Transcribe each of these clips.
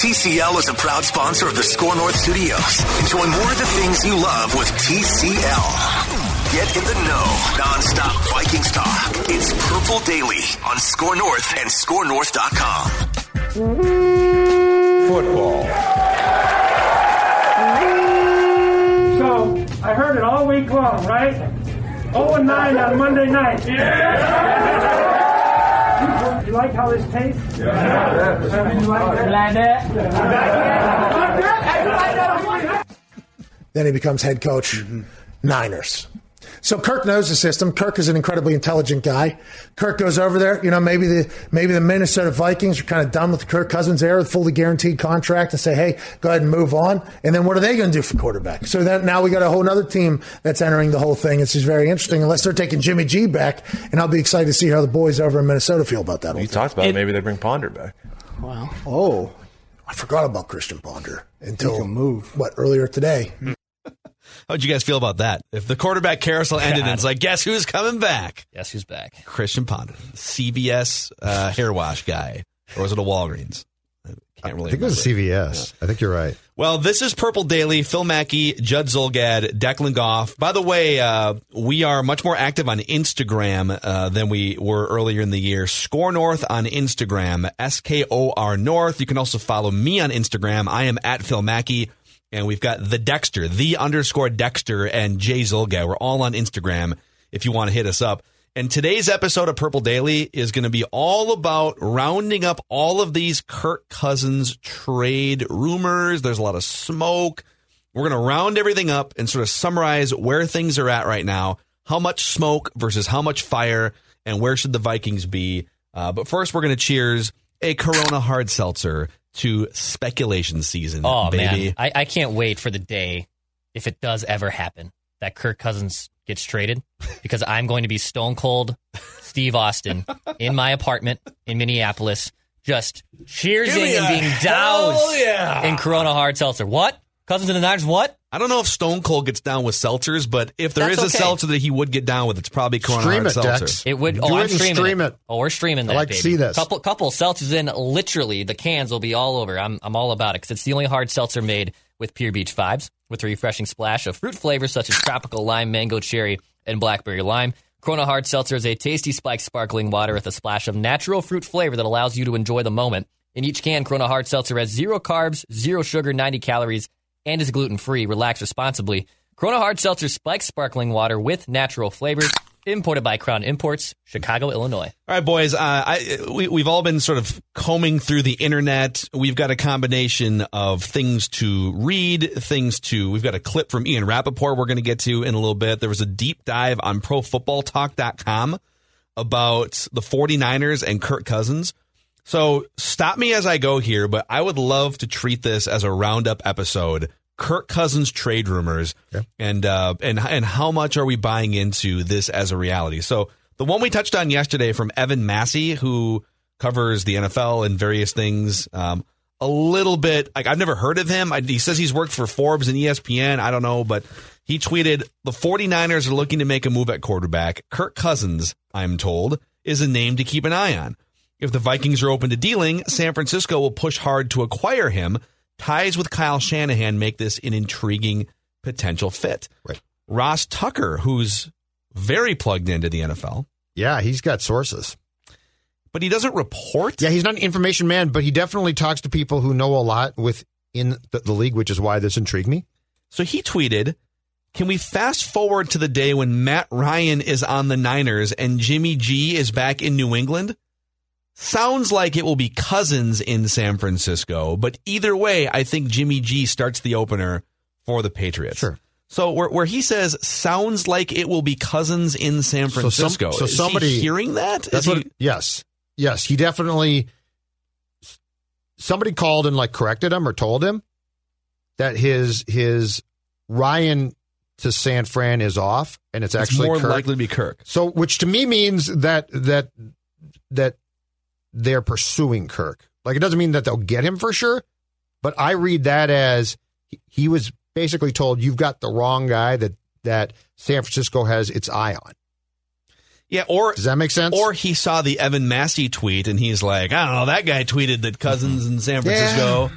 TCL is a proud sponsor of the Score North Studios. Enjoy more of the things you love with TCL. Get in the know, nonstop Vikings talk. It's Purple Daily on Score North and ScoreNorth.com. Football. So I heard it all week long, right? 0 and 9 on Monday night. Yeah! You like how this tastes? Yeah. You like that? Then he becomes head coach, mm-hmm. Niners. So Kirk knows the system. Kirk is an incredibly intelligent guy. Kirk goes over there. You know, maybe the maybe the Minnesota Vikings are kind of done with the Kirk Cousins era, the fully guaranteed contract, and say, hey, go ahead and move on. And then what are they going to do for quarterback? So then now we got a whole other team that's entering the whole thing. It's just very interesting. Unless they're taking Jimmy G back, and I'll be excited to see how the boys over in Minnesota feel about that. You whole talked about it, maybe they bring Ponder back. Wow. Oh, I forgot about Christian Ponder until can move. what earlier today. Hmm. How'd you guys feel about that? If the quarterback carousel ended and it's like, guess who's coming back? Guess who's back? Christian Ponder, CVS uh, hair wash guy, or was it a Walgreens? I can't really. I think it was remember. CVS. I think you're right. Well, this is Purple Daily. Phil Mackey, Judd Zulgad, Declan Goff. By the way, uh, we are much more active on Instagram uh, than we were earlier in the year. Score North on Instagram, S K O R North. You can also follow me on Instagram. I am at Phil Mackey. And we've got the Dexter, the underscore Dexter, and Jay Zulgad. We're all on Instagram if you want to hit us up. And today's episode of Purple Daily is going to be all about rounding up all of these Kirk Cousins trade rumors. There's a lot of smoke. We're going to round everything up and sort of summarize where things are at right now, how much smoke versus how much fire, and where should the Vikings be. Uh, but first, we're going to cheers a Corona hard seltzer to speculation season, Oh baby. man, I, I can't wait for the day if it does ever happen that Kirk Cousins gets traded because I'm going to be stone cold Steve Austin in my apartment in Minneapolis, just cheersing and being doused yeah. in Corona hard seltzer. What? Cousins and the Niners? What? I don't know if Stone Cold gets down with seltzers, but if there is That's a okay. seltzer that he would get down with, it's probably Corona Stream hard it, seltzer. Dex. It would. Do oh, it I'm and streaming stream it. it. Oh, we're streaming that. like to baby. see this. Couple couple seltzers in. Literally, the cans will be all over. I'm I'm all about it because it's the only hard seltzer made with Pure Beach vibes, with a refreshing splash of fruit flavors such as tropical lime, mango, cherry, and blackberry lime. Corona Hard Seltzer is a tasty spiked sparkling water with a splash of natural fruit flavor that allows you to enjoy the moment. In each can, Corona Hard Seltzer has zero carbs, zero sugar, 90 calories, and is gluten free. Relax responsibly. Corona Hard Seltzer spiked sparkling water with natural flavors. Imported by Crown Imports, Chicago, Illinois. All right, boys. Uh, I we, we've all been sort of combing through the internet. We've got a combination of things to read, things to. We've got a clip from Ian Rapoport we're going to get to in a little bit. There was a deep dive on ProFootballTalk.com about the 49ers and Kirk Cousins. So stop me as I go here, but I would love to treat this as a roundup episode. Kirk Cousins trade rumors and uh, and and how much are we buying into this as a reality? So the one we touched on yesterday from Evan Massey, who covers the NFL and various things, um, a little bit like I've never heard of him. I, he says he's worked for Forbes and ESPN. I don't know, but he tweeted the 49ers are looking to make a move at quarterback. Kirk Cousins, I'm told, is a name to keep an eye on. If the Vikings are open to dealing, San Francisco will push hard to acquire him. Ties with Kyle Shanahan make this an intriguing potential fit. Right. Ross Tucker, who's very plugged into the NFL, Yeah, he's got sources. but he doesn't report. Yeah, he's not an information man, but he definitely talks to people who know a lot within the, the league, which is why this intrigued me. So he tweeted, "Can we fast forward to the day when Matt Ryan is on the Niners and Jimmy G is back in New England?" Sounds like it will be Cousins in San Francisco, but either way, I think Jimmy G starts the opener for the Patriots. Sure. So where, where he says sounds like it will be Cousins in San So some- Francisco. so Is he somebody- hearing that? That's what. yes, yes, he definitely. Somebody called and like corrected him or told him that his his Ryan to San Fran is off, and it's it's actually more Kirk. likely to be Kirk. So, which to me means that that that they're pursuing Kirk. Like it doesn't mean that they'll get him for sure, but I read that as he- was basically told you've got the wrong guy that that San Francisco has its eye on. Yeah, or Does that make sense? Or he saw the Evan Massey tweet and he's like, I don't know, that guy tweeted that Cousins in San Francisco.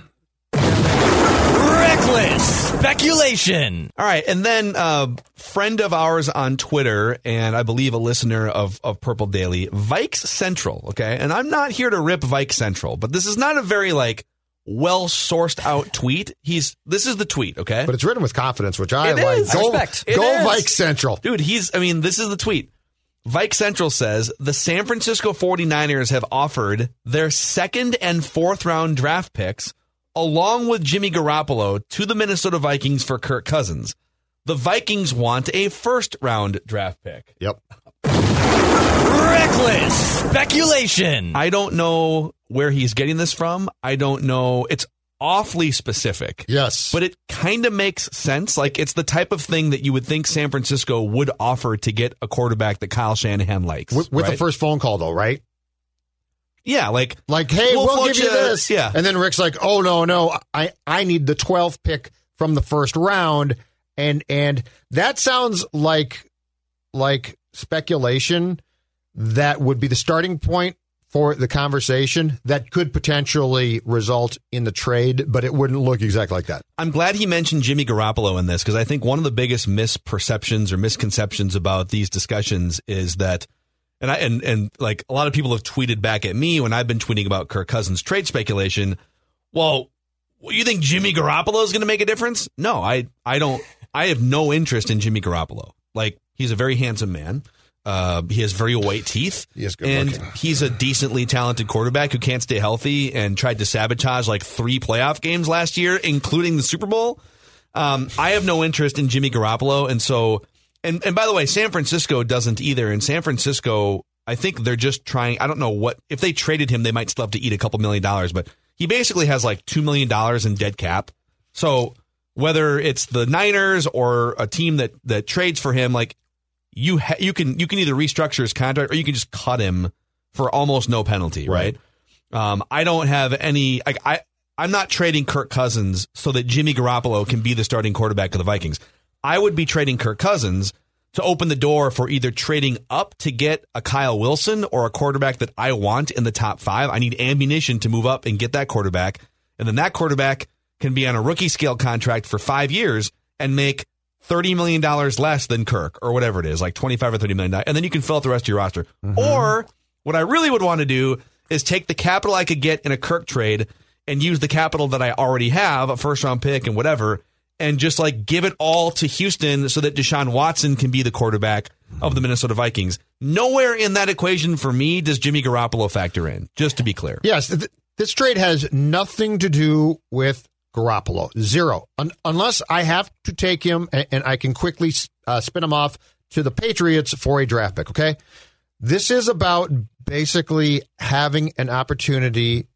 Reckless speculation. All right, and then uh, friend of ours on Twitter, and I believe a listener of of Purple Daily, Vikes Central. Okay, and I'm not here to rip Vikes Central, but this is not a very like well sourced out tweet. He's this is the tweet. Okay, but it's written with confidence, which I It like. is. I Go, respect. It go is. Central. Dude, he's, I mean, this is the tweet. Vike Central says the San Francisco 49ers have offered their second and fourth round draft picks along with Jimmy Garoppolo to the Minnesota Vikings for Kirk Cousins. The Vikings want a first round draft pick. Yep. Reckless speculation. I don't know where he's getting this from. I don't know. It's awfully specific. Yes. But it kind of makes sense. Like it's the type of thing that you would think San Francisco would offer to get a quarterback that Kyle Shanahan likes. with, with the first phone call though, right? Yeah, like Like, hey, We'll we'll, give you you- this. yeah. And then Rick's like, oh no, no, I, I need the 12th pick from the first round. And and that sounds like like speculation that would be the starting point for the conversation that could potentially result in the trade, but it wouldn't look exactly like that. I'm glad he mentioned Jimmy Garoppolo in this because I think one of the biggest misperceptions or misconceptions about these discussions is that, and I and and like a lot of people have tweeted back at me when I've been tweeting about Kirk Cousins trade speculation. Well, you think Jimmy Garoppolo is going to make a difference? No, I I don't. I have no interest in Jimmy Garoppolo. Like he's a very handsome man. Uh, he has very white teeth. He and looking. he's a decently talented quarterback who can't stay healthy and tried to sabotage like three playoff games last year, including the Super Bowl. Um, I have no interest in Jimmy Garoppolo, and so and and by the way, San Francisco doesn't either. And San Francisco, I think they're just trying. I don't know what if they traded him, they might still have to eat a couple million dollars, but he basically has like two million dollars in dead cap. So whether it's the Niners or a team that that trades for him, like you ha- you can you can either restructure his contract or you can just cut him for almost no penalty, right? Um, I don't have any. I, I I'm not trading Kirk Cousins so that Jimmy Garoppolo can be the starting quarterback of the Vikings. I would be trading Kirk Cousins to open the door for either trading up to get a Kyle Wilson or a quarterback that I want in the top five. I need ammunition to move up and get that quarterback, and then that quarterback can be on a rookie scale contract for five years and make thirty million dollars less than Kirk or whatever it is, like twenty five or thirty million dollars, and then you can fill out the rest of your roster. Mm-hmm. Or what I really would want to do is take the capital I could get in a Kirk trade and use the capital that I already have, a first round pick and whatever, and just like give it all to Houston so that Deshaun Watson can be the quarterback of the Minnesota Vikings. Nowhere in that equation for me does Jimmy Garoppolo factor in, just to be clear. Yes, th- this trade has nothing to do with Garoppolo. Zero. Un- unless I have to take him and, and I can quickly uh, spin him off to the Patriots for a draft pick, okay? This is about basically having an opportunity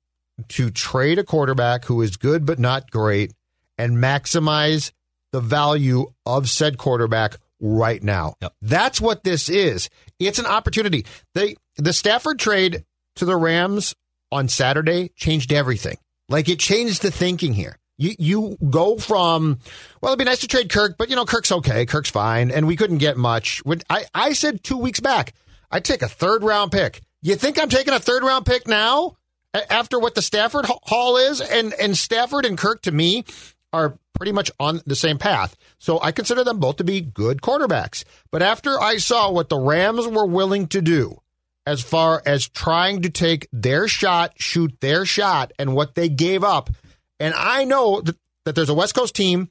to trade a quarterback who is good but not great and maximize the value of said quarterback right now. Yep. That's what this is. It's an opportunity. They the Stafford trade to the Rams on Saturday changed everything. Like it changed the thinking here. You you go from well, it'd be nice to trade Kirk, but you know Kirk's okay, Kirk's fine, and we couldn't get much. When I I said two weeks back, I'd take a third round pick. You think I'm taking a third round pick now after what the Stafford ha- haul is, and and Stafford and Kirk to me are pretty much on the same path. So I consider them both to be good quarterbacks. But after I saw what the Rams were willing to do as far as trying to take their shot, shoot their shot, and what they gave up. And I know that, that there's a West Coast team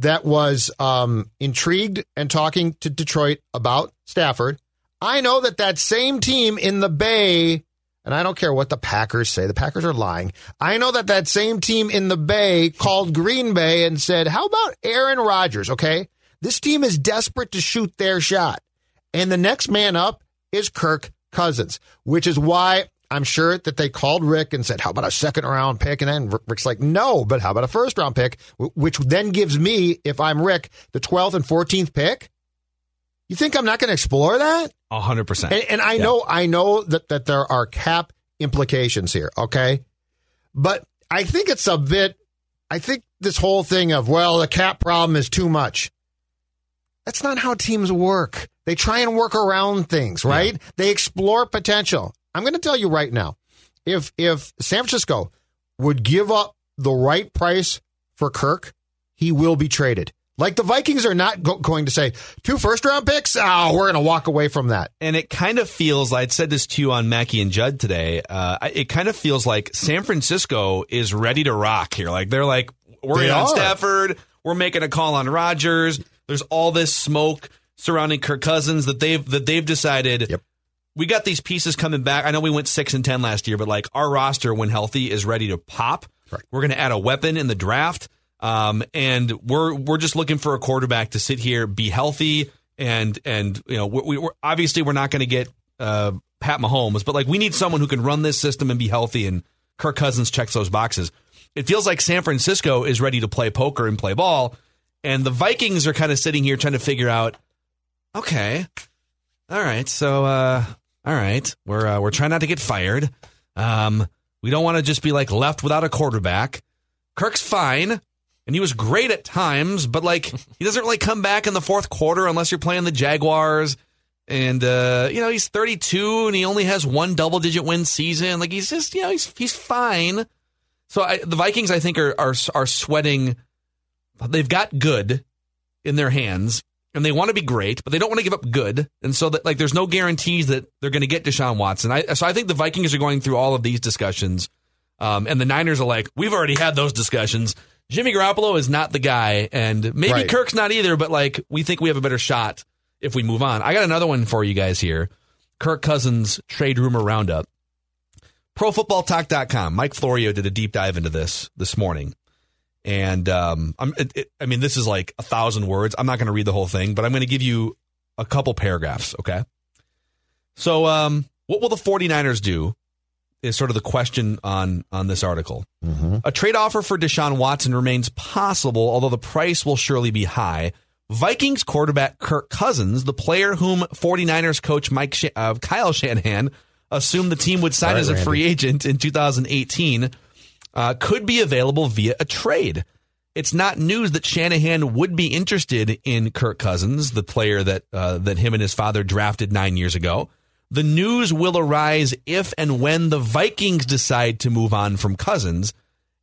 that was um, intrigued and talking to Detroit about Stafford. I know that that same team in the Bay, and I don't care what the Packers say, the Packers are lying. I know that that same team in the Bay called Green Bay and said, How about Aaron Rodgers? Okay. This team is desperate to shoot their shot. And the next man up is Kirk Cousins, which is why I'm sure that they called Rick and said, How about a second round pick? And then Rick's like, No, but how about a first round pick? Which then gives me, if I'm Rick, the 12th and 14th pick. You think I'm not going to explore that? A hundred percent. And, and I Yeah. know, I know that, that there are cap implications here. Okay. But I think it's a bit, I think this whole thing of, well, the cap problem is too much. That's not how teams work. They try and work around things, right? They explore potential. I'm going to tell you right now, if if San Francisco would give up the right price for Kirk, he will be traded. Like the Vikings are not go- going to say two first round picks. Oh, we're going to walk away from that. And it kind of feels, like I'd said this to you on Mackey and Judd today. Uh, it kind of feels like San Francisco is ready to rock here. Like they're like, we're They in on. Stafford. We're making a call on Rodgers. There's all this smoke surrounding Kirk Cousins that they've that they've decided. Yep. We got these pieces coming back. I know we went six and ten last year, but like our roster, when healthy, is ready to pop. Right. We're going to add a weapon in the draft, um, and we're we're just looking for a quarterback to sit here, be healthy, and and you know we, we're obviously we're not going to get uh, Pat Mahomes, but like we need someone who can run this system and be healthy. And Kirk Cousins checks those boxes. It feels like San Francisco is ready to play poker and play ball, and the Vikings are kind of sitting here trying to figure out, okay, all right, so uh, all right, we're uh, we're trying not to get fired. Um, we don't want to just be like left without a quarterback. Kirk's fine, and he was great at times, but like he doesn't really come back in the fourth quarter unless you're playing the Jaguars. And uh, you know he's 32 and he only has one double digit win season. Like he's just you know he's he's fine. So I, the Vikings I think are are are sweating. They've got good in their hands and they want to be great, but they don't want to give up good. And so that like there's no guarantees that they're going to get Deshaun Watson. I so I think the Vikings are going through all of these discussions. Um, and the Niners are like, we've already had those discussions. Jimmy Garoppolo is not the guy, and maybe Right. Kirk's not either, but like we think we have a better shot if we move on. I got another one for you guys here. Kirk Cousins trade rumor roundup. ProFootballTalk.com. Mike Florio did a deep dive into this this morning. And um, I'm, it, it- I mean, this is like a thousand words. I'm not going to read the whole thing, but I'm going to give you a couple paragraphs. Okay. So, um, what will the 49ers do? Is sort of the question on on this article. A trade offer for Deshaun Watson remains possible, although the price will surely be high. Vikings quarterback Kirk Cousins, the player whom 49ers coach Mike Sha- uh, Kyle Shanahan assumed the team would sign right, as a Randy. free agent in 2018, uh, could be available via a trade. It's not news that Shanahan would be interested in Kirk Cousins, the player that uh, that him and his father drafted nine years ago. The news will arise if and when the Vikings decide to move on from Cousins,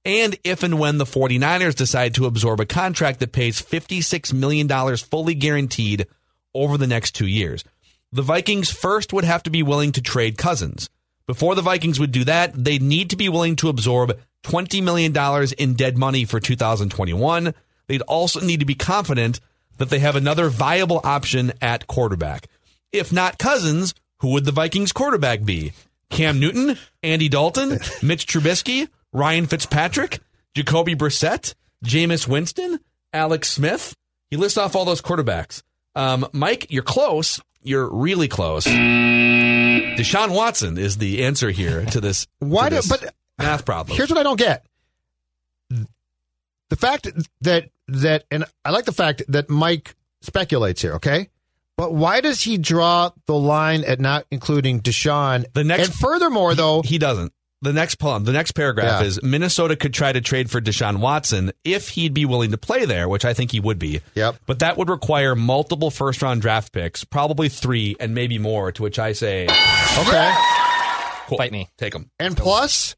and if and when the 49ers decide to absorb a contract that pays $56 million fully guaranteed over the next two years. The Vikings first would have to be willing to trade Cousins. Before the Vikings would do that, they'd need to be willing to absorb $20 million in dead money for 2021. They'd also need to be confident that they have another viable option at quarterback. If not Cousins, who would the Vikings quarterback be? Cam Newton, Andy Dalton, Mitch Trubisky, Ryan Fitzpatrick, Jacoby Brissett, Jameis Winston, Alex Smith. He lists off all those quarterbacks. Um, Mike, you're close. You're really close. Deshaun Watson is the answer here to this, Why to do- but- math problem. Here's what I don't get. The fact that that and I like the fact that Mike speculates here, okay? But why does he draw the line at not including Deshaun? The next- and furthermore, though, he doesn't. The next poem, the next paragraph Yeah. is Minnesota could try to trade for Deshaun Watson if he'd be willing to play there, which I think he would be. Yep. But that would require multiple first round draft picks, probably three and maybe more, to which I say, okay. cool. Fight me. Take them. And plus,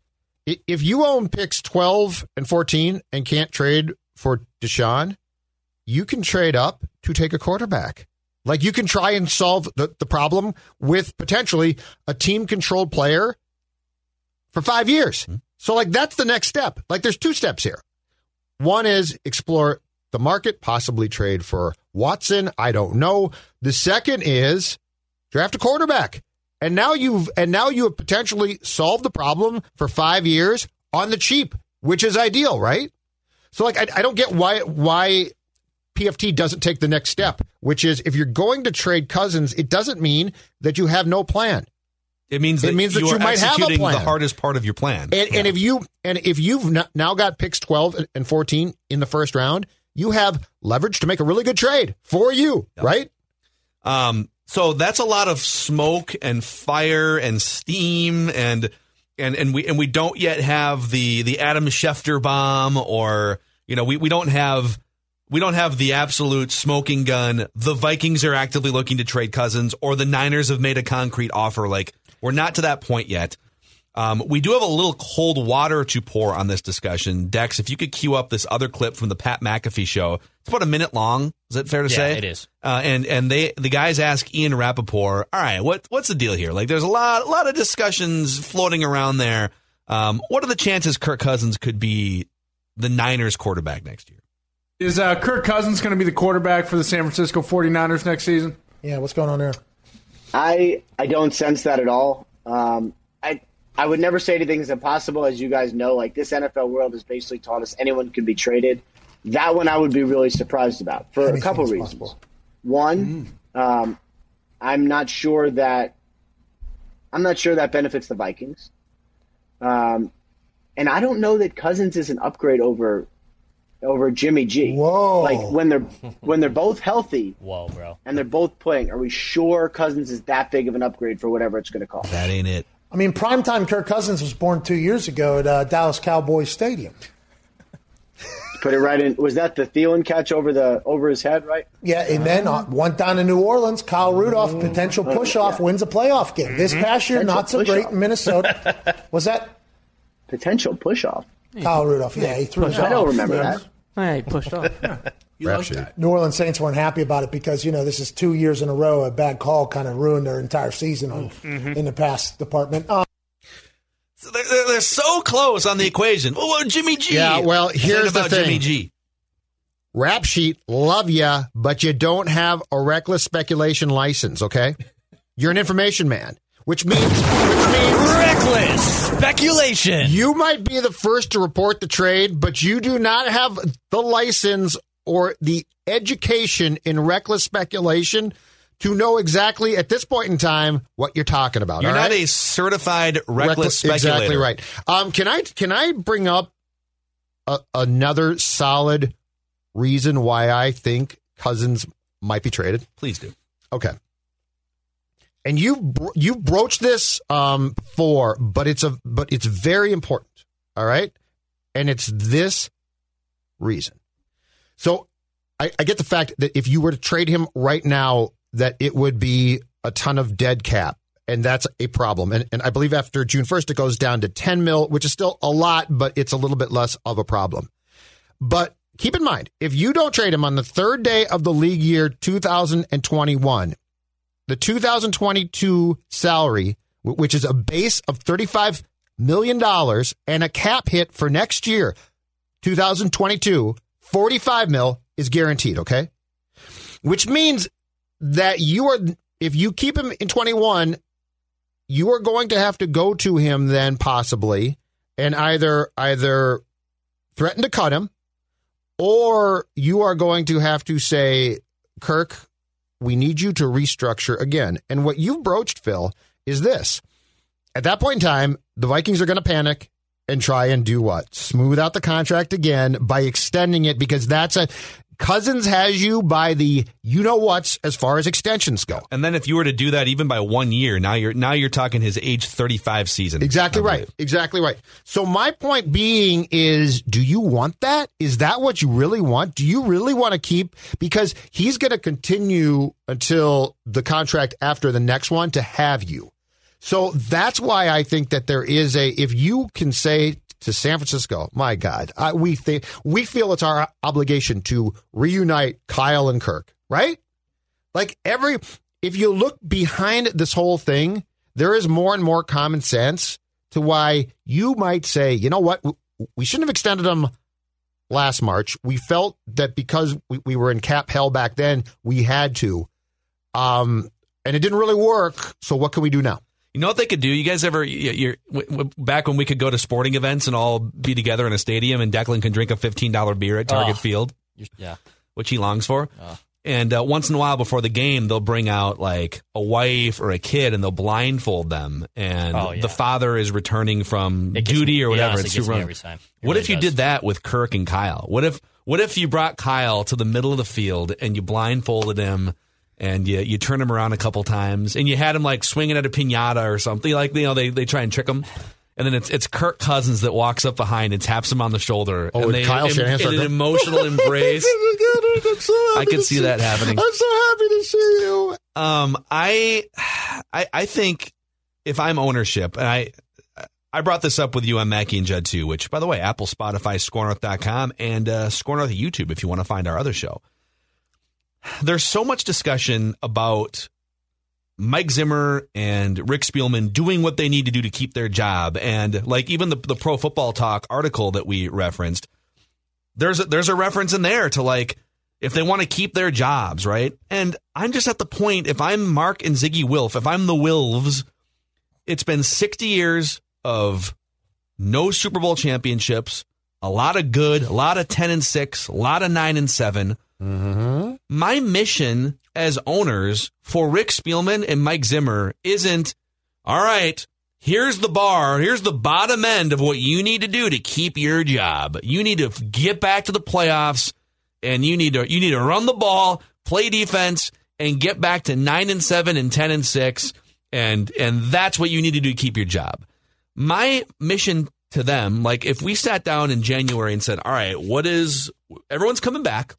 i- if you own picks 12 and 14 and can't trade for Deshaun, you can trade up to take a quarterback. Like you can try and solve the, the problem with potentially a team controlled player for five years. Hmm. So, like, that's the next step. Like, there's two steps here. One is explore the market, possibly trade for Watson. I don't know. The second is draft a quarterback. And now you've and now you have potentially solved the problem for five years on the cheap, which is ideal, right? So, like, I, I don't get why why PFT doesn't take the next step, which is if you're going to trade Cousins, it doesn't mean that you have no plan. It means that It means that you, you are might have a plan. the hardest part of your plan. And, and if you and if you've now got picks 12 and 14 in the first round, you have leverage to make a really good trade for you, right? Um, so that's a lot of smoke and fire and steam and and and we and we don't yet have the the Adam Schefter bomb or you know we, we don't have we don't have the absolute smoking gun. The Vikings are actively looking to trade Cousins or the Niners have made a concrete offer. Like we're not to that point yet. Um, we do have a little cold water to pour on this discussion. Dex, if you could cue up this other clip from the Pat McAfee show, it's about a minute long. Is that fair to Yeah, say? it is. Uh, and and they the guys ask Ian Rapoport, all right, what what's the deal here? Like, there's a lot a lot of discussions floating around there. Um, what are the chances Kirk Cousins could be the Niners quarterback next year? Is uh, Kirk Cousins going to be the quarterback for the San Francisco 49ers next season? Yeah, what's going on there? I I don't sense that at all. Um, I I would never say anything is impossible, as you guys know. Like this NFL world has basically taught us anyone can be traded. That one I would be really surprised about for a couple reasons. possible. One, um, I'm not sure that I'm not sure that benefits the Vikings. Um, and I don't know that Cousins is an upgrade over over Jimmy G. Whoa. Like when they're when they're both healthy Whoa, bro. and they're both playing, are we sure Cousins is that big of an upgrade for whatever it's going to cost? That ain't it. I mean, primetime Kirk Cousins was born two years ago at uh, Dallas Cowboys Stadium. Put it right in. Was that the Thielen catch over the over his head? Right. Yeah, and then uh, one down to New Orleans, Kyle Rudolph, potential push off, wins a playoff game. This past year, Potential not so push-off. great in Minnesota. Was that Potential push off. Kyle Rudolph? Yeah, he threw. I it don't remember Yeah. that. Hey, pushed off. You Rap like sheet. that? New Orleans Saints weren't happy about it because you know this is two years in a row a bad call kind of ruined their entire season on, in the pass department. Uh, So they're, they're, they're so close on the equation. Oh, well, Jimmy G. Yeah, well, What here's the thing. Jimmy G. Rap sheet, love ya, but you don't have a reckless speculation license, okay? You're an information man, which means which means Reckless speculation. you might be the first to report the trade, but you do not have the license or the education in reckless speculation to know exactly at this point in time what you're talking about. You're not right? a certified reckless, speculator. Exactly right. Um, can I can I bring up a, another solid reason why I think Cousins might be traded? Please do. Okay. And you you broached this um before, but it's a but it's very important. All right, and it's this reason. So I, I get the fact that if you were to trade him right now, that it would be a ton of dead cap, and that's a problem. And and I believe after June first, it goes down to ten mil, which is still a lot, but it's a little bit less of a problem. But keep in mind, if you don't trade him on the third day of the league year 2021, the 2022 salary, which is a base of $35 million and a cap hit for next year, 2022, 45 mil is guaranteed, okay? Which means that you are, if you keep him in 21, you are going to have to go to him then possibly and either, either threaten to cut him or you are going to have to say, Kirk, we need you to restructure again. And what you've broached, Phil, is this. At that point in time, the Vikings are going to panic and try and do what? Smooth out the contract again by extending it because that's a Cousins has you by the you know what's as far as extensions go. And then if you were to do that even by one year, now you're now you're talking his age 35 season. Exactly right. Exactly right. So my point being is do you want that? Is that what you really want? Do you really want to keep because he's going to continue until the contract after the next one to have you. So that's why I think that there is a if you can say to San Francisco, my God, I, we think we feel it's our obligation to reunite Kyle and Kirk, right? Like every, if you look behind this whole thing, there is more and more common sense to why you might say, you know what, we shouldn't have extended them last March. We felt that because we, we were in cap hell back then, we had to. Um, and it didn't really work. So what can we do now? You know what they could do? You guys ever, you- you're, back when we could go to sporting events and all be together in a stadium and Declan can drink a $15 beer at Target Oh. Field, Yeah. which he longs for. And uh, once in a while before the game, they'll bring out like a wife or a kid and they'll blindfold them. And Oh, yeah. the father is returning from duty me- or whatever. It's super me every time. It What really if you does. did that with Kirk and Kyle? What if what if you brought Kyle to the middle of the field and you blindfolded him and you you turn him around a couple times and you had him like swinging at a pinata or something like you know they they try and trick him. And then it's it's Kirk Cousins that walks up behind and taps him on the shoulder. Oh, and and they Kyle in, Shanahan in an emotional embrace. I could see that happening. I'm so happy to see you. Um, I, I, I think if I'm ownership, and I, I brought this up with you on Mackey and Judd too, which by the way, Apple, Spotify, ScoreNorth.com, and uh, ScoreNorth YouTube if you want to find our other show. There's so much discussion about Mike Zimmer and Rick Spielman doing what they need to do to keep their job, and like even the the Pro Football Talk article that we referenced, there's a, there's a reference in there to like if they want to keep their jobs, right? And I'm just at the point if I'm Mark and Ziggy Wilf, if I'm the Wilfs, it's been 60 years of no Super Bowl championships, a lot of good, a lot of 10 and 6, a lot of 9 and 7. Mm-hmm. My mission as owners for Rick Spielman and Mike Zimmer isn't, all right, here's the bar, here's the bottom end of what you need to do to keep your job. You need to get back to the playoffs and you need to you need to run the ball, play defense, and get back to nine and seven and ten and six, and and that's what you need to do to keep your job. My mission to them, like if we sat down in January and said, "All right, what is everyone's coming back?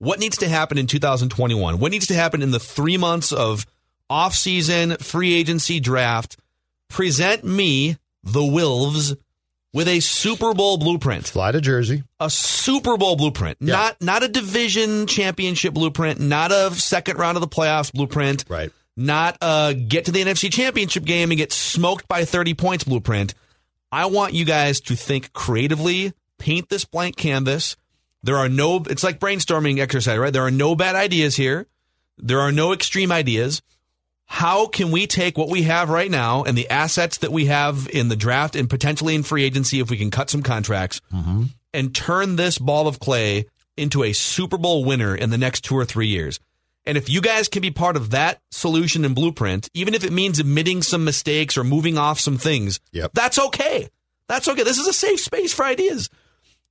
What needs to happen in 2021? What needs to happen in the three months of off season, free agency, draft? Present me the Wilfs." With a Super Bowl blueprint Fly to Jersey. a Super Bowl blueprint, Yeah. not not a division championship blueprint, not a second round of the playoffs blueprint, Right. not a get to the NFC championship game and get smoked by 30 points blueprint. I want you guys to think creatively, paint this blank canvas. There are no it's like brainstorming exercise, right? There are no bad ideas here. There are no extreme ideas. How can we take what we have right now and the assets that we have in the draft and potentially in free agency if we can cut some contracts mm-hmm. and turn this ball of clay into a Super Bowl winner in the next two or three years? And if you guys can be part of that solution and blueprint, even if it means admitting some mistakes or moving off some things, Yep. that's okay. That's okay. This is a safe space for ideas.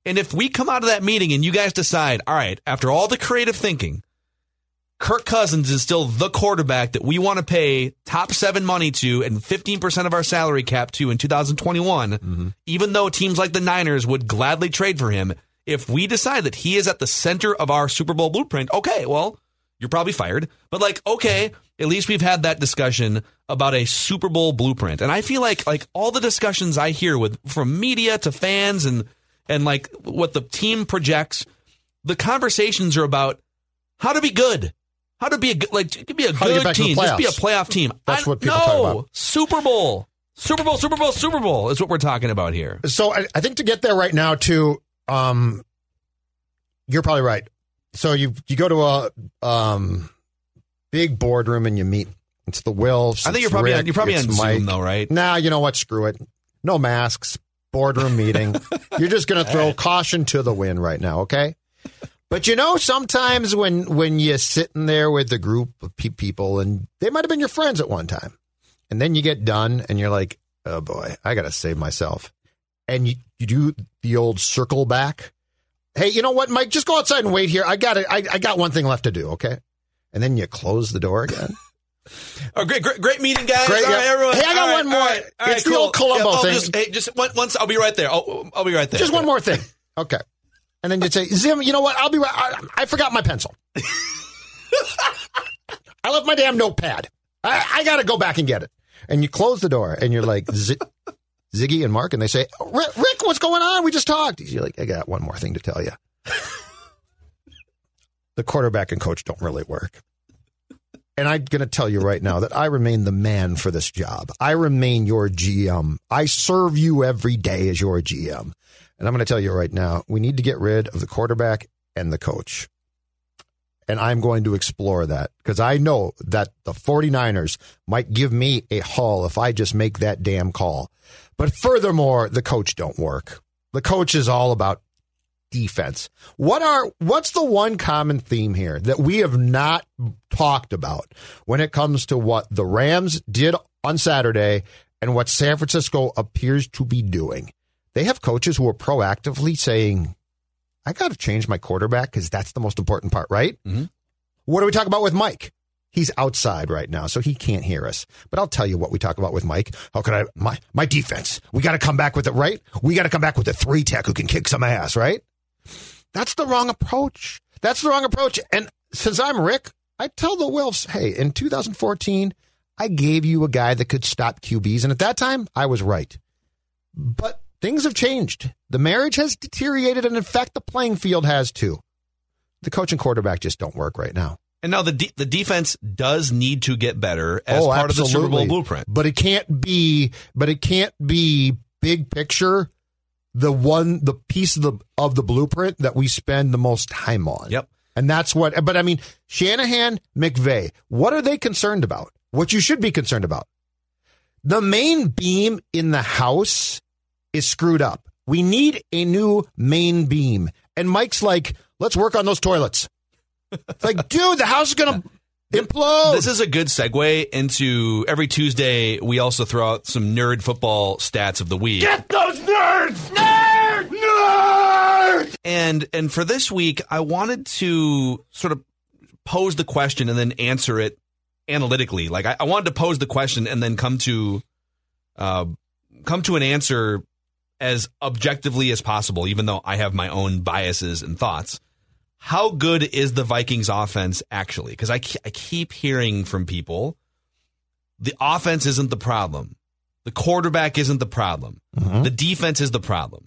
And if we come out of that meeting and you guys decide, all right, after all the creative thinking, Kirk Cousins is still the quarterback that we want to pay top seven money to and 15% of our salary cap to in 2021, mm-hmm. even though teams like the Niners would gladly trade for him. If we decide that he is at the center of our Super Bowl blueprint, okay, well, you're probably fired. But like, okay, at least we've had that discussion about a Super Bowl blueprint. And I feel like like all the discussions I hear with from media to fans and and like what the team projects, the conversations are about how to be good. How to be a good, like, to be a How good to team. Just be a playoff team. That's I- what people no, talk about. Super Bowl. Super Bowl, Super Bowl, Super Bowl is what we're talking about here. So I, I think to get there right now, too, um, you're probably right. So you you go to a um, big boardroom and you meet. It's the Wills. I think you're probably Rick, on, you're probably on Mike. Zoom though, right? Nah, you know what? Screw it. No masks. Boardroom meeting. You're just going to throw caution to the wind right now, okay? But you know, sometimes when when you're sitting there with a group of pe- people, and they might have been your friends at one time, and then you get done, and you're like, "Oh boy, I got to save myself," and you, you do the old circle back. Hey, you know what, Mike? Just go outside and wait here. I got it. I, I got one thing left to do. Okay, and then you close the door again. Oh, great, great, great meeting, guys. Great, All yeah. right, everyone. Hey, I got All right, one more. all right, It's right, the old cool. Columbo Yeah, oh, thing. Just, hey, just one, once. I'll be right there. Oh, oh I'll be right there. Just one more thing. Okay. And then you'd say, Zim, you know what? I'll be right. I, I forgot my pencil. I left my damn notepad. I, I got to go back and get it. And you close the door and you're like, Ziggy and Mark, and they say, "Oh, Rick, Rick, what's going on? We just talked. You're like, I got one more thing to tell you. the quarterback and coach don't really work. And I'm going to tell you right now that I remain the man for this job. I remain your GM. I serve you every day as your GM. And I'm going to tell you right now, we need to get rid of the quarterback and the coach. And I'm going to explore that because I know that the 49ers might give me a haul if I just make that damn call. But furthermore, the coach don't work. The coach is all about defense. What are what's the one common theme here that we have not talked about when it comes to what the Rams did on Saturday and what San Francisco appears to be doing? They have coaches who are proactively saying, I got to change my quarterback because that's the most important part, right? Mm-hmm. What do we talk about with Mike? He's outside right now, so he can't hear us. But I'll tell you what we talk about with Mike. How can I my my defense? We got to come back with it, right? We got to come back with a three tech who can kick some ass, right? That's the wrong approach. That's the wrong approach. And since I'm Rick, I tell the Wilfs, hey, in 2014, I gave you a guy that could stop QBs, and at that time, I was right. But things have changed. The marriage has deteriorated, and in fact, the playing field has too. The coach and quarterback just don't work right now. And now the de- the defense does need to get better as Oh, part of the Super Bowl blueprint. But it can't be. But it can't be big picture. The one, the piece of the of the blueprint that we spend the most time on. Yep. And that's what. But I mean, Shanahan, McVay. What are they concerned about? What you should be concerned about. The main beam in the house is screwed up. We need a new main beam. And Mike's like, let's work on those toilets. It's like, dude, the house is gonna implode. This is a good segue into every Tuesday. We also throw out some nerd football stats of the week. Get those nerds! Nerds! Nerds! And and for this week, I wanted to sort of pose the question and then answer it analytically. Like I, I wanted to pose the question and then come to uh, come to an answer as objectively as possible, even though I have my own biases and thoughts. How good is the Vikings offense actually? Because I, I keep hearing from people the offense isn't the problem. The quarterback isn't the problem. The defense is the problem.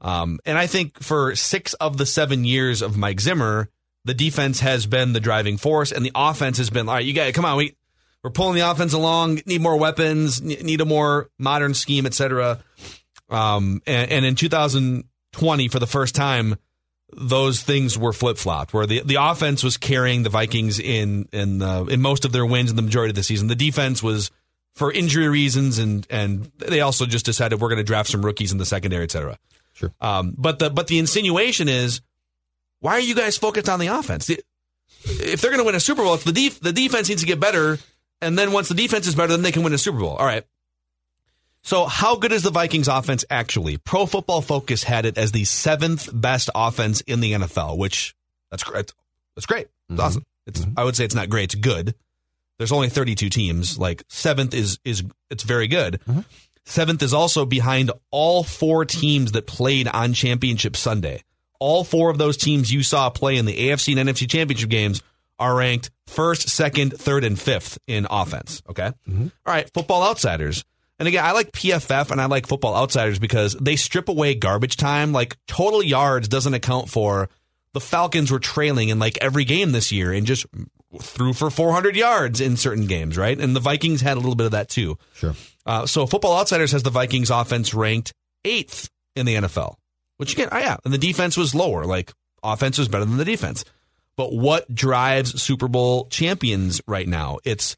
Um, and I think for six of the seven years of Mike Zimmer, the defense has been the driving force, and the offense has been all right. You got come on, we we're pulling the offense along. Need more weapons. Need a more modern scheme, etc. Um, and, and in 2020, for the first time, those things were flip flopped, where the the offense was carrying the Vikings in in uh, in most of their wins in the majority of the season. The defense was for injury reasons, and and they also just decided we're going to draft some rookies in the secondary, et cetera. Sure. Um, but the but the insinuation is, why are you guys focused on the offense? The- If they're going to win a Super Bowl, if the def- the defense needs to get better, and then once the defense is better, then they can win a Super Bowl. All right. So, how good is the Vikings offense actually? Pro Football Focus had it as the seventh best offense in the NFL, which that's great. That's great. It's mm-hmm. awesome. It's mm-hmm. I would say it's not great. It's good. There's only 32 teams. Like seventh is is it's very good. Mm-hmm. Seventh is also behind all four teams that played on Championship Sunday. All four of those teams you saw play in the AFC and NFC Championship games are ranked first, second, third, and fifth in offense. Okay. All right. Football Outsiders. And again, I like PFF and I like Football Outsiders because they strip away garbage time. Like total yards doesn't account for the Falcons were trailing in like every game this year and just threw for 400 yards in certain games, right? And the Vikings had a little bit of that too. Sure. Uh, so Football Outsiders has the Vikings offense ranked eighth in the NFL, which again, oh yeah, and the defense was lower. Like offense was better than the defense. But what drives Super Bowl champions right now? It's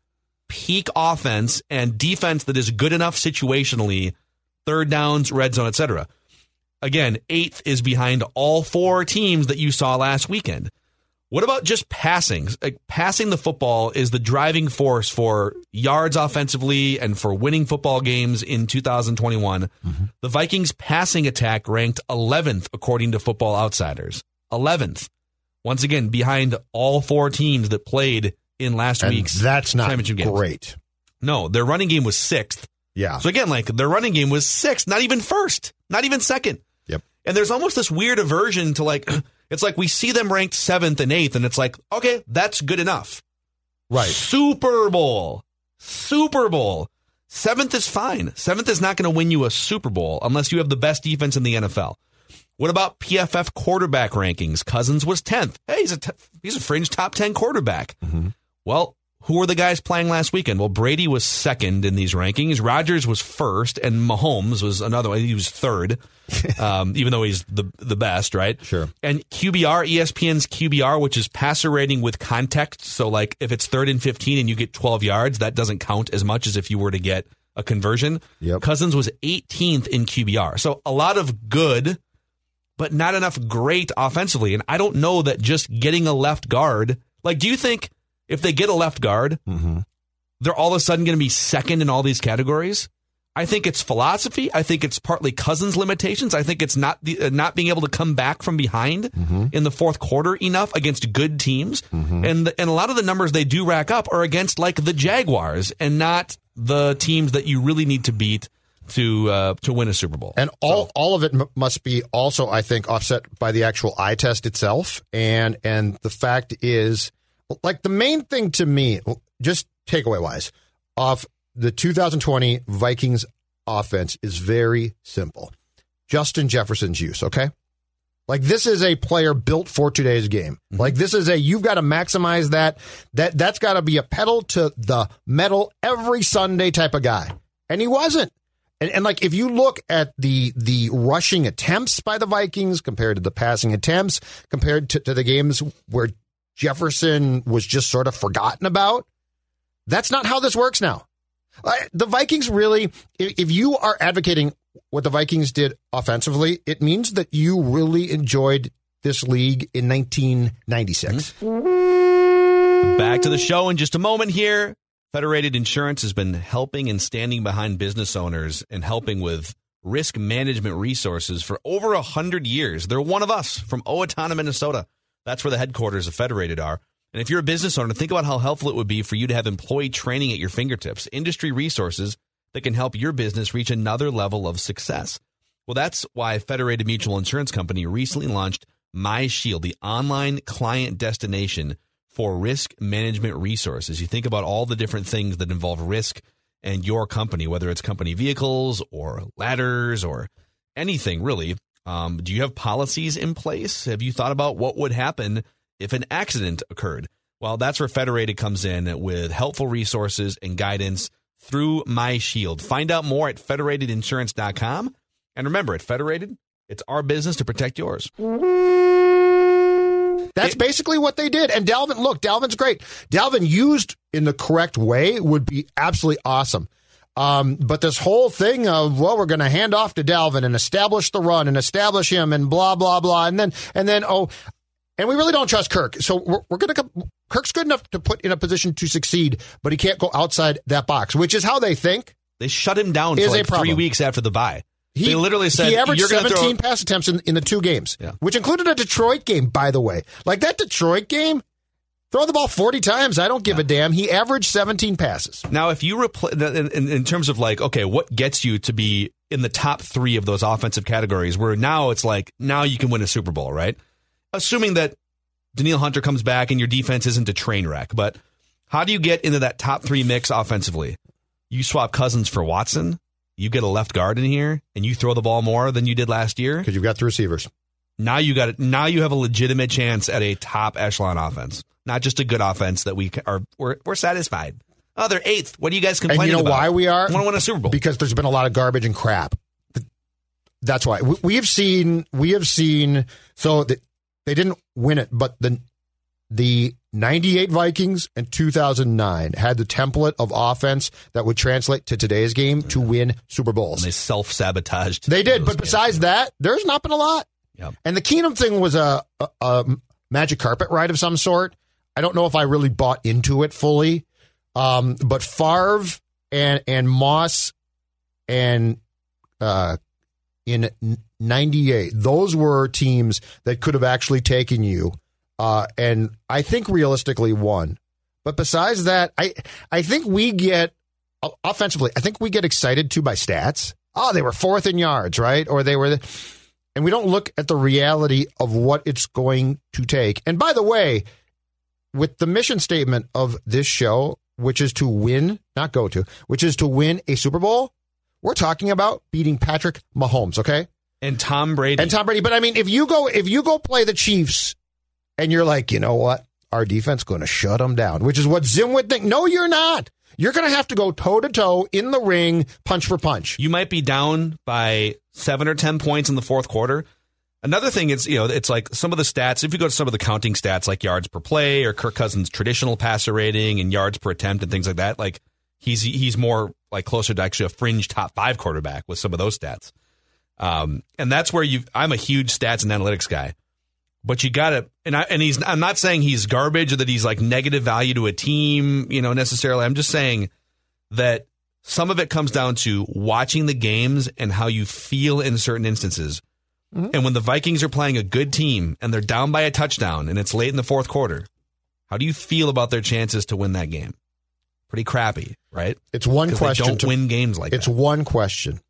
peak offense and defense that is good enough situationally, third downs, red zone, etc. Again, eighth is behind all four teams that you saw last weekend. What about just passing? Like passing the football is the driving force for yards offensively and for winning football games in 2021. Mm-hmm. The Vikings passing attack ranked 11th according to Football Outsiders. 11th. Once again, behind all four teams that played in last And week's that's not championship great. No, their running game was sixth. Yeah. So again, like their running game was sixth, not even first, not even second. Yep. And there's almost this weird aversion to like, it's like we see them ranked seventh and eighth, and it's like, okay, that's good enough. Right. Super Bowl. Super Bowl. Seventh is fine. Seventh is not going to win you a Super Bowl unless you have the best defense in the NFL. What about PFF quarterback rankings? Cousins was 10th. Hey, he's a t- he's a fringe top 10 quarterback. Mm-hmm. Well, who were the guys playing last weekend? Well, Brady was second in these rankings. Rodgers was first, and Mahomes was another one. He was third, um, even though he's the the best, right? Sure. And QBR, ESPN's QBR, which is passer rating with context. So, like, if it's third and 15 and you get 12 yards, that doesn't count as much as if you were to get a conversion. Yep. Cousins was 18th in QBR. So, a lot of good, but not enough great offensively. And I don't know that just getting a left guard, like, do you think if they get a left guard, they're all of a sudden going to be second in all these categories? I think it's philosophy. I think it's partly Cousins' limitations. I think it's not the, uh, not being able to come back from behind in the fourth quarter enough against good teams. And the, and a lot of the numbers they do rack up are against like the Jaguars and not the teams that you really need to beat to uh, to win a Super Bowl. And all all of it m- must be also, I think, offset by the actual eye test itself. And and the fact is, like the main thing to me, just takeaway wise, off the 2020 Vikings offense is very simple. Justin Jefferson's use, okay? Like this is a player built for today's game. Mm-hmm. Like this is a you've got to maximize that. That that's got to be a pedal to the metal every Sunday type of guy. And he wasn't. And, and like if you look at the the rushing attempts by the Vikings compared to the passing attempts, compared to, to the games where Jefferson was just sort of forgotten about, that's not how this works now. The Vikings really, if if you are advocating what the Vikings did offensively, it means that you really enjoyed this league in 1996. Hmm? Back to the show in just a moment here. Federated Insurance has been helping and standing behind business owners and helping with risk management resources for over a hundred years. They're one of us from Owatonna, Minnesota. That's where the headquarters of Federated are. And if you're a business owner, think about how helpful it would be for you to have employee training at your fingertips, industry resources that can help your business reach another level of success. Well, that's why Federated Mutual Insurance Company recently launched My Shield, the online client destination for risk management resources. You think about all the different things that involve risk and your company, whether it's company vehicles or ladders or anything really. Um, do you have policies in place? Have you thought about what would happen if an accident occurred? Well, that's where Federated comes in with helpful resources and guidance through My Shield. Find out more at federatedinsurance.com. And remember, at Federated, it's our business to protect yours. That's basically what they did. And Dalvin, look, Dalvin's great. Dalvin used in the correct way would be absolutely awesome. Um, but this whole thing of well, we're going to hand off to Dalvin and establish the run and establish him and blah blah blah, and then and then oh, and we really don't trust Kirk. So we're, we're going to Kirk's good enough to put in a position to succeed, but he can't go outside that box, which is how they think. They shut him down Is for like three weeks after the bye. He they literally said he averaged you're going to 17 throw. pass attempts in, in the two games, which included a Detroit game, by the way. Like that Detroit game, throw the ball 40 times. I don't give a damn. He averaged 17 passes. Now, if you replace in, in, in terms of like, okay, what gets you to be in the top three of those offensive categories? Where now it's like now you can win a Super Bowl, right? Assuming that Danielle Hunter comes back and your defense isn't a train wreck, but how do you get into that top three mix offensively? You swap Cousins for Watson. You get a left guard in here, and you throw the ball more than you did last year because you've got the receivers. Now you got it. Now you have a legitimate chance at a top echelon offense, not just a good offense that we are. We're, we're satisfied. Oh, they're eighth. What are you guys complaining And you know about? why we are? Want to win a Super Bowl? Because there's been a lot of garbage and crap. That's why we, we have seen. We have seen. So that they didn't win it, but the the 98 Vikings and 2009 had the template of offense that would translate to today's game to win Super Bowls. And they self sabotaged. They did, but besides that, there's not been a lot. Yep. And the Keenum thing was a, a, a magic carpet ride of some sort. I don't know if I really bought into it fully. Um, but Favre and and Moss and uh, in '98, those were teams that could have actually taken you, uh, and I think realistically won. But besides that, I I think we get offensively. I think we get excited too by stats. Oh, they were fourth in yards, right? Or they were, and we don't look at the reality of what it's going to take. And by the way, with the mission statement of this show, which is to win, not go to, which is to win a Super Bowl, we're talking about beating Patrick Mahomes, okay? And Tom Brady. And Tom Brady. But I mean, if you go if you go play the Chiefs and you're like, you know what? our defense going to shut them down, which is what Zim would think. No, you're not. You're going to have to go toe to toe in the ring, punch for punch. You might be down by seven or 10 points in the fourth quarter. Another thing is, you know, it's like some of the stats, if you go to some of the counting stats like yards per play or Kirk Cousins' traditional passer rating and yards per attempt and things like that, like he's he's more like closer to actually a fringe top five quarterback with some of those stats. Um, and that's where you I'm a huge stats and analytics guy. But you got to, and I, and he's, I'm not saying he's garbage or that he's like negative value to a team, you know, necessarily. I'm just saying that some of it comes down to watching the games and how you feel in certain instances. Mm-hmm. And when the Vikings are playing a good team and they're down by a touchdown and it's late in the fourth quarter, how do you feel about their chances to win that game? Pretty crappy, right? It's one question. don't to, win games like it's that. It's one question.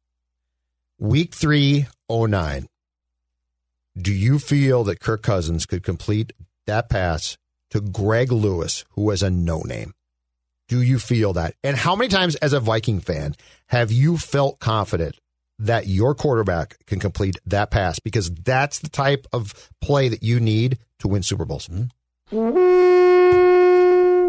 Week three, oh nine. Do you feel that Kirk Cousins could complete that pass to Greg Lewis, who was a no name? Do you feel that? And how many times as a Viking fan have you felt confident that your quarterback can complete that pass? Because that's the type of play that you need to win Super Bowls. Mm-hmm.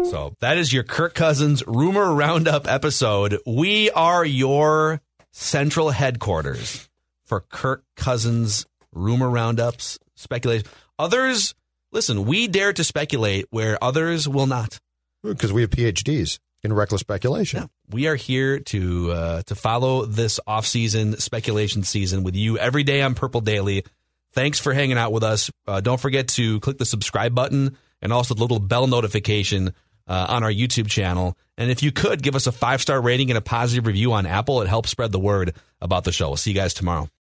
So that is your Kirk Cousins rumor roundup episode. We are your central headquarters for Kirk Cousins rumor roundups, speculation. Others, listen, we dare to speculate where others will not. Because we have PhDs in reckless speculation. Yeah, we are here to uh, to follow this off-season speculation season with you every day on Purple Daily. Thanks for hanging out with us. Uh, don't forget to click the subscribe button and also the little bell notification uh, on our YouTube channel. And if you could give us a five star rating and a positive review on Apple, it helps spread the word about the show. We'll see you guys tomorrow.